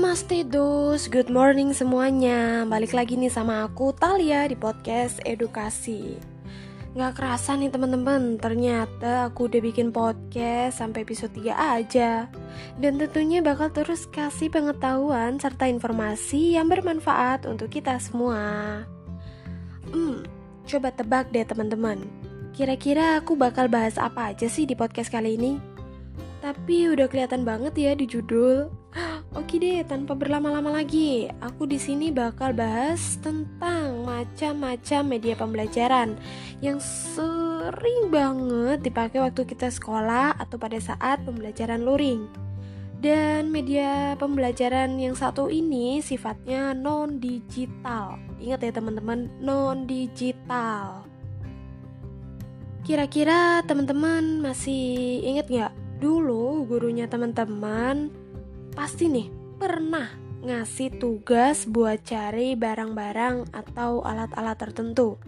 Namaste dos, good morning semuanya. Balik lagi nih sama aku Talia di podcast edukasi. Gak kerasa nih teman-teman, ternyata aku udah bikin podcast sampai episode 3 aja. Dan tentunya bakal terus kasih pengetahuan serta informasi yang bermanfaat untuk kita semua. Hmm, coba tebak deh teman-teman. Kira-kira aku bakal bahas apa aja sih di podcast kali ini? Tapi udah kelihatan banget ya di judul Oke deh, tanpa berlama-lama lagi, aku di sini bakal bahas tentang macam-macam media pembelajaran yang sering banget dipakai waktu kita sekolah atau pada saat pembelajaran luring. Dan media pembelajaran yang satu ini sifatnya non-digital. Ingat ya teman-teman, non-digital. Kira-kira teman-teman masih ingat nggak? Dulu gurunya teman-teman pasti nih pernah ngasih tugas buat cari barang-barang atau alat-alat tertentu.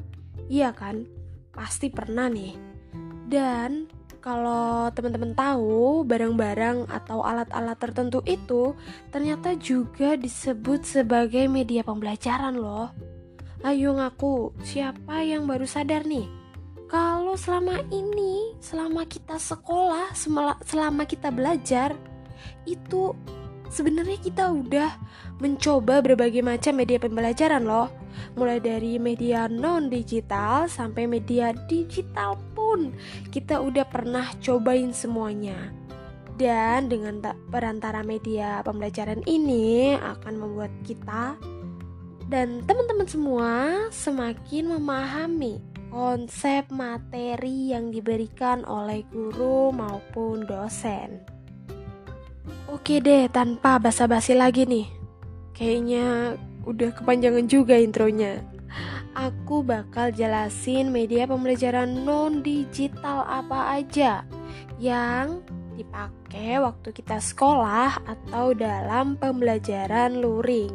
Iya kan? Pasti pernah nih. Dan kalau teman-teman tahu, barang-barang atau alat-alat tertentu itu ternyata juga disebut sebagai media pembelajaran loh. Ayo ngaku, siapa yang baru sadar nih? Kalau selama ini, selama kita sekolah, selama kita belajar, itu sebenarnya kita udah mencoba berbagai macam media pembelajaran loh. Mulai dari media non digital sampai media digital pun kita udah pernah cobain semuanya. Dan dengan perantara media pembelajaran ini akan membuat kita dan teman-teman semua semakin memahami konsep materi yang diberikan oleh guru maupun dosen. Oke deh, tanpa basa-basi lagi nih. Kayaknya udah kepanjangan juga intronya. Aku bakal jelasin media pembelajaran non-digital apa aja yang dipakai waktu kita sekolah atau dalam pembelajaran luring.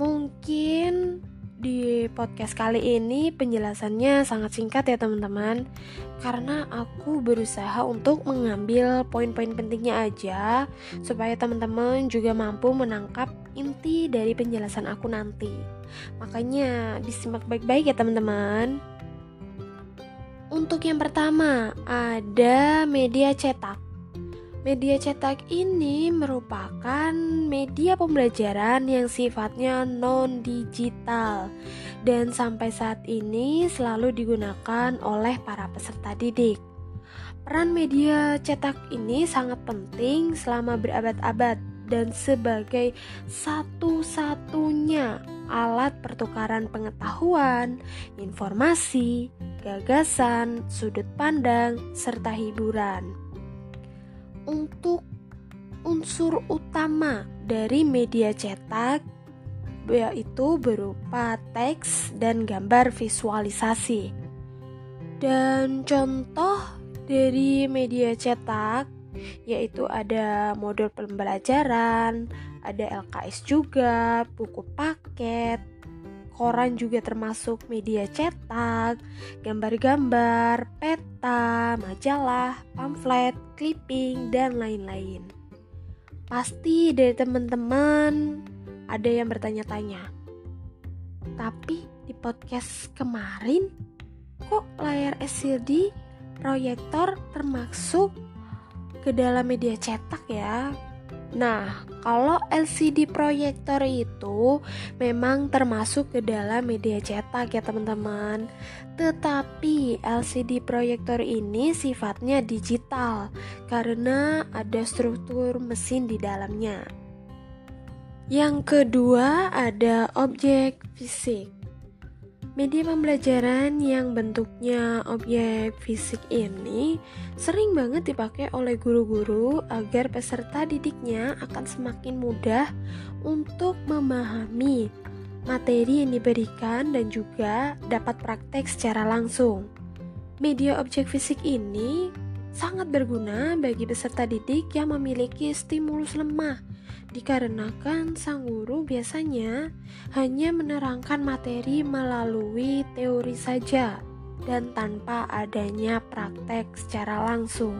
Mungkin di podcast kali ini penjelasannya sangat singkat ya teman-teman. Karena aku berusaha untuk mengambil poin-poin pentingnya aja Supaya teman-teman juga mampu menangkap inti dari penjelasan aku nanti. Makanya disimak baik-baik ya teman-teman. Untuk yang pertama ada media cetak Media cetak ini merupakan media pembelajaran yang sifatnya non-digital dan sampai saat ini selalu digunakan oleh para peserta didik. Peran media cetak ini sangat penting selama berabad-abad dan sebagai satu-satunya alat pertukaran pengetahuan, informasi, gagasan, sudut pandang, serta hiburan untuk unsur utama dari media cetak yaitu berupa teks dan gambar visualisasi. Dan contoh dari media cetak yaitu ada modul pembelajaran, ada LKS juga, buku paket, koran juga termasuk media cetak, gambar-gambar, peta, majalah, pamflet, clipping, dan lain-lain. Pasti dari teman-teman ada yang bertanya-tanya. Tapi di podcast kemarin kok layar LCD proyektor termasuk ke dalam media cetak ya? Nah, kalau LCD proyektor itu memang termasuk ke dalam media cetak ya teman-teman. Tetapi LCD proyektor ini sifatnya digital karena ada struktur mesin di dalamnya. Yang kedua ada objek fisik. Media pembelajaran yang bentuknya objek fisik ini sering banget dipakai oleh guru-guru agar peserta didiknya akan semakin mudah untuk memahami materi yang diberikan dan juga dapat praktek secara langsung. Media objek fisik ini sangat berguna bagi peserta didik yang memiliki stimulus lemah dikarenakan sang guru biasanya hanya menerangkan materi melalui teori saja dan tanpa adanya praktek secara langsung.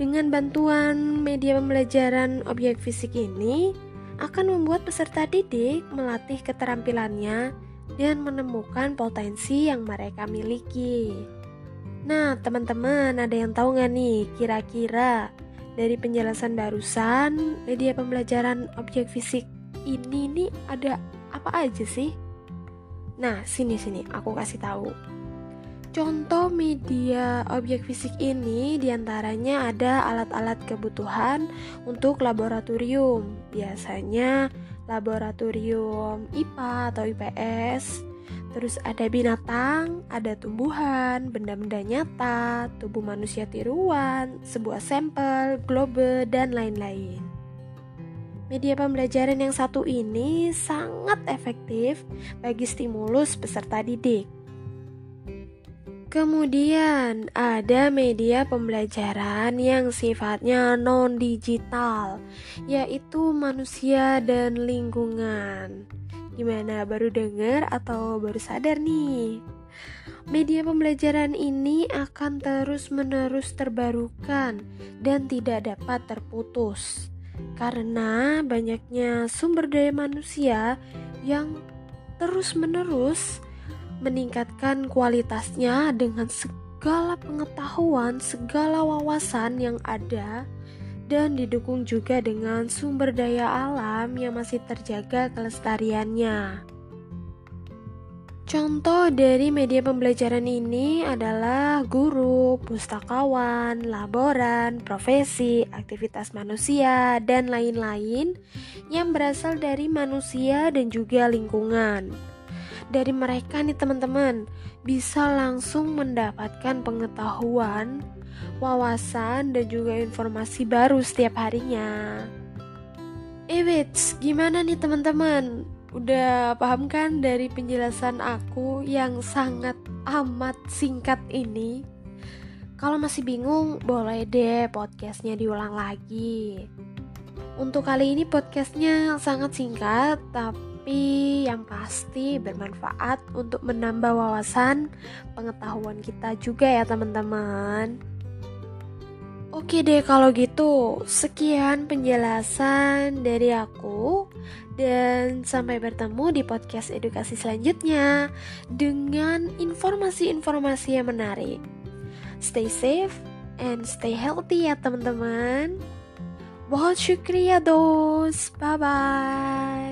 Dengan bantuan media pembelajaran objek fisik ini akan membuat peserta didik melatih keterampilannya dan menemukan potensi yang mereka miliki. Nah, teman-teman, ada yang tahu nggak nih kira-kira dari penjelasan barusan media pembelajaran objek fisik ini nih ada apa aja sih? Nah, sini-sini aku kasih tahu. Contoh media objek fisik ini di antaranya ada alat-alat kebutuhan untuk laboratorium, biasanya laboratorium IPA atau IPS. Terus ada binatang, ada tumbuhan, benda-benda nyata, tubuh manusia tiruan, sebuah sampel, globe, dan lain-lain. Media pembelajaran yang satu ini sangat efektif bagi stimulus peserta didik. Kemudian ada media pembelajaran yang sifatnya non-digital, yaitu manusia dan lingkungan. Gimana baru dengar atau baru sadar nih? Media pembelajaran ini akan terus-menerus terbarukan dan tidak dapat terputus karena banyaknya sumber daya manusia yang terus-menerus meningkatkan kualitasnya dengan segala pengetahuan, segala wawasan yang ada, dan didukung juga dengan sumber daya alam yang masih terjaga kelestariannya. Contoh dari media pembelajaran ini adalah guru, pustakawan, laboran, profesi, aktivitas manusia, dan lain-lain yang berasal dari manusia dan juga lingkungan dari mereka nih teman-teman bisa langsung mendapatkan pengetahuan, wawasan, dan juga informasi baru setiap harinya. Eh, gimana nih teman-teman? Udah paham kan dari penjelasan aku yang sangat amat singkat ini? Kalau masih bingung, boleh deh podcastnya diulang lagi. Untuk kali ini podcastnya sangat singkat, tapi tapi yang pasti bermanfaat untuk menambah wawasan pengetahuan kita juga ya teman-teman. Oke deh kalau gitu, sekian penjelasan dari aku dan sampai bertemu di podcast edukasi selanjutnya dengan informasi-informasi yang menarik. Stay safe and stay healthy ya teman-teman. Bahut syukriya dos. Bye bye.